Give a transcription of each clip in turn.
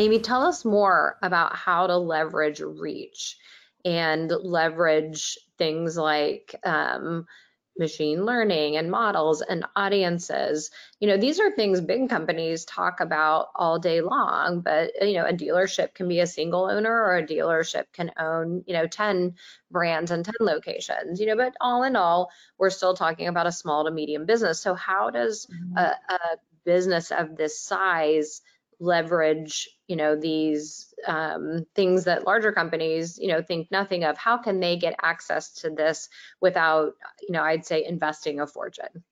Amy, tell us more about how to leverage reach and leverage things like um, machine learning and models and audiences. You know, these are things big companies talk about all day long, but you know, a dealership can be a single owner or a dealership can own, you know, 10 brands and 10 locations, you know, but all in all, we're still talking about a small to medium business. So how does mm-hmm. a, a business of this size leverage you know these um, things that larger companies you know think nothing of how can they get access to this without you know i'd say investing a fortune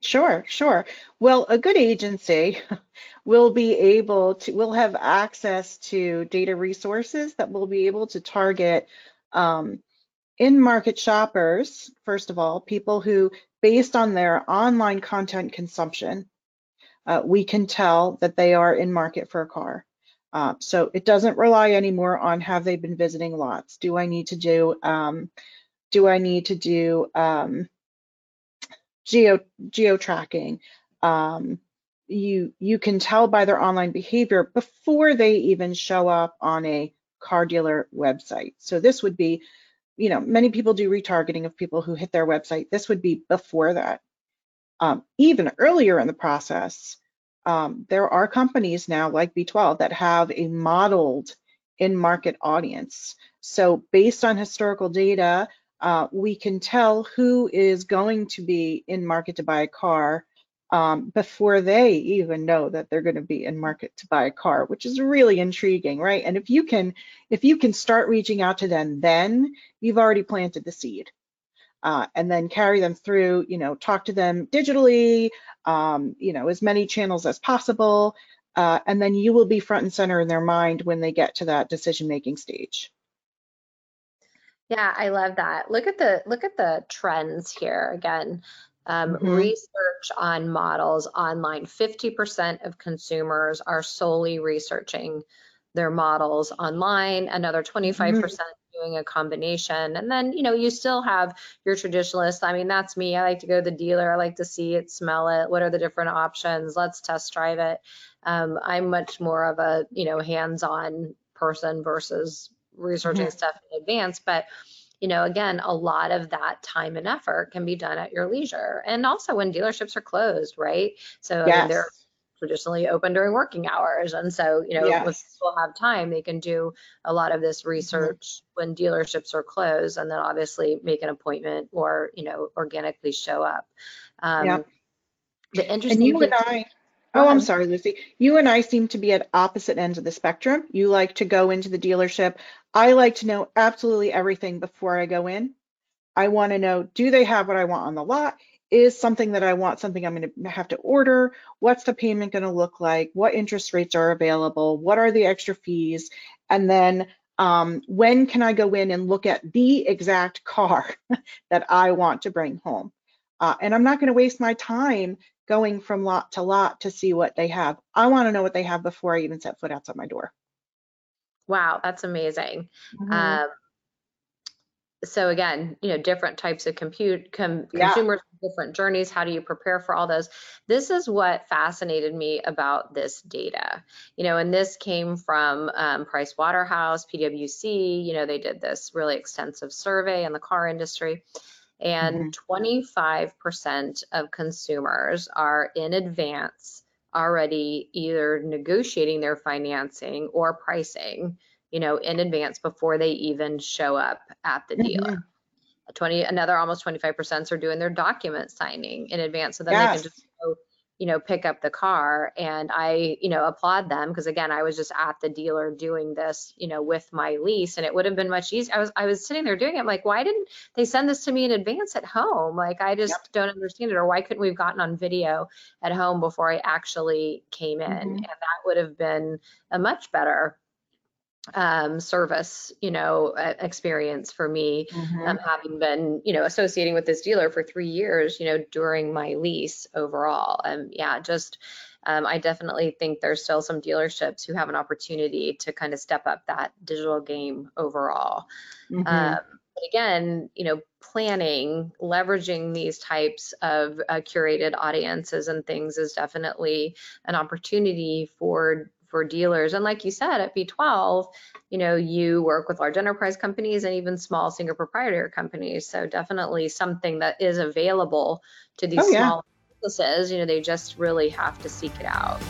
Sure, sure. Well, a good agency will be able to, will have access to data resources that will be able to target um, in-market shoppers, first of all, people who, based on their online content consumption, uh, we can tell that they are in market for a car. Uh, so it doesn't rely anymore on have they been visiting lots. Do I need to do um, do I need to do um, geo geo tracking? Um, you you can tell by their online behavior before they even show up on a car dealer website. So this would be, you know, many people do retargeting of people who hit their website. This would be before that. Um, even earlier in the process, um, there are companies now like B12 that have a modeled in-market audience. So based on historical data, uh, we can tell who is going to be in market to buy a car um, before they even know that they're going to be in market to buy a car, which is really intriguing, right? And if you can, if you can start reaching out to them, then you've already planted the seed uh, and then carry them through, you know, talk to them digitally, um, you know, as many channels as possible. Uh, and then you will be front and center in their mind when they get to that decision making stage. Yeah, I love that. Look at the look at the trends here again. Um, mm-hmm. Research on models online. 50% of consumers are solely researching their models online. Another 25% doing a combination. And then, you know, you still have your traditionalists. I mean, that's me. I like to go to the dealer. I like to see it, smell it. What are the different options? Let's test drive it. Um, I'm much more of a, you know, hands-on person versus researching mm-hmm. stuff in advance. But you know, again, a lot of that time and effort can be done at your leisure. And also when dealerships are closed, right? So yes. I mean, they're traditionally open during working hours. And so, you know, yes. when people have time, they can do a lot of this research mm-hmm. when dealerships are closed and then obviously make an appointment or, you know, organically show up. Um, yeah. The interesting and you and I, oh, I'm sorry, Lucy. You and I seem to be at opposite ends of the spectrum. You like to go into the dealership. I like to know absolutely everything before I go in. I want to know, do they have what I want on the lot? Is something that I want, something I'm going to have to order. What's the payment going to look like? What interest rates are available? What are the extra fees? And then um, when can I go in and look at the exact car that I want to bring home? Uh, and I'm not going to waste my time going from lot to lot to see what they have. I want to know what they have before I even set foot outside my door. Wow, that's amazing. Mm-hmm. Um, so again, you know, different types of compute com, yeah. consumers, different journeys. How do you prepare for all those? This is what fascinated me about this data. You know, and this came from um, Price Waterhouse, PwC. You know, they did this really extensive survey in the car industry. And mm-hmm. 25% of consumers are in advance already either negotiating their financing or pricing you know, in advance before they even show up at the dealer. Mm-hmm. 20 another almost 25% are doing their document signing in advance so that yes. they can just go, you know, pick up the car. And I, you know, applaud them because again, I was just at the dealer doing this, you know, with my lease and it would have been much easier. I was I was sitting there doing it. I'm like, why didn't they send this to me in advance at home? Like I just yep. don't understand it. Or why couldn't we have gotten on video at home before I actually came in? Mm-hmm. And that would have been a much better um, service, you know, experience for me, mm-hmm. um, having been, you know, associating with this dealer for three years, you know, during my lease overall. And yeah, just, um, I definitely think there's still some dealerships who have an opportunity to kind of step up that digital game overall. Mm-hmm. Um, but again, you know, planning, leveraging these types of uh, curated audiences and things is definitely an opportunity for for dealers. And like you said, at B12, you know, you work with large enterprise companies and even small single proprietor companies. So definitely something that is available to these Oh, yeah. small businesses. You know, they just really have to seek it out.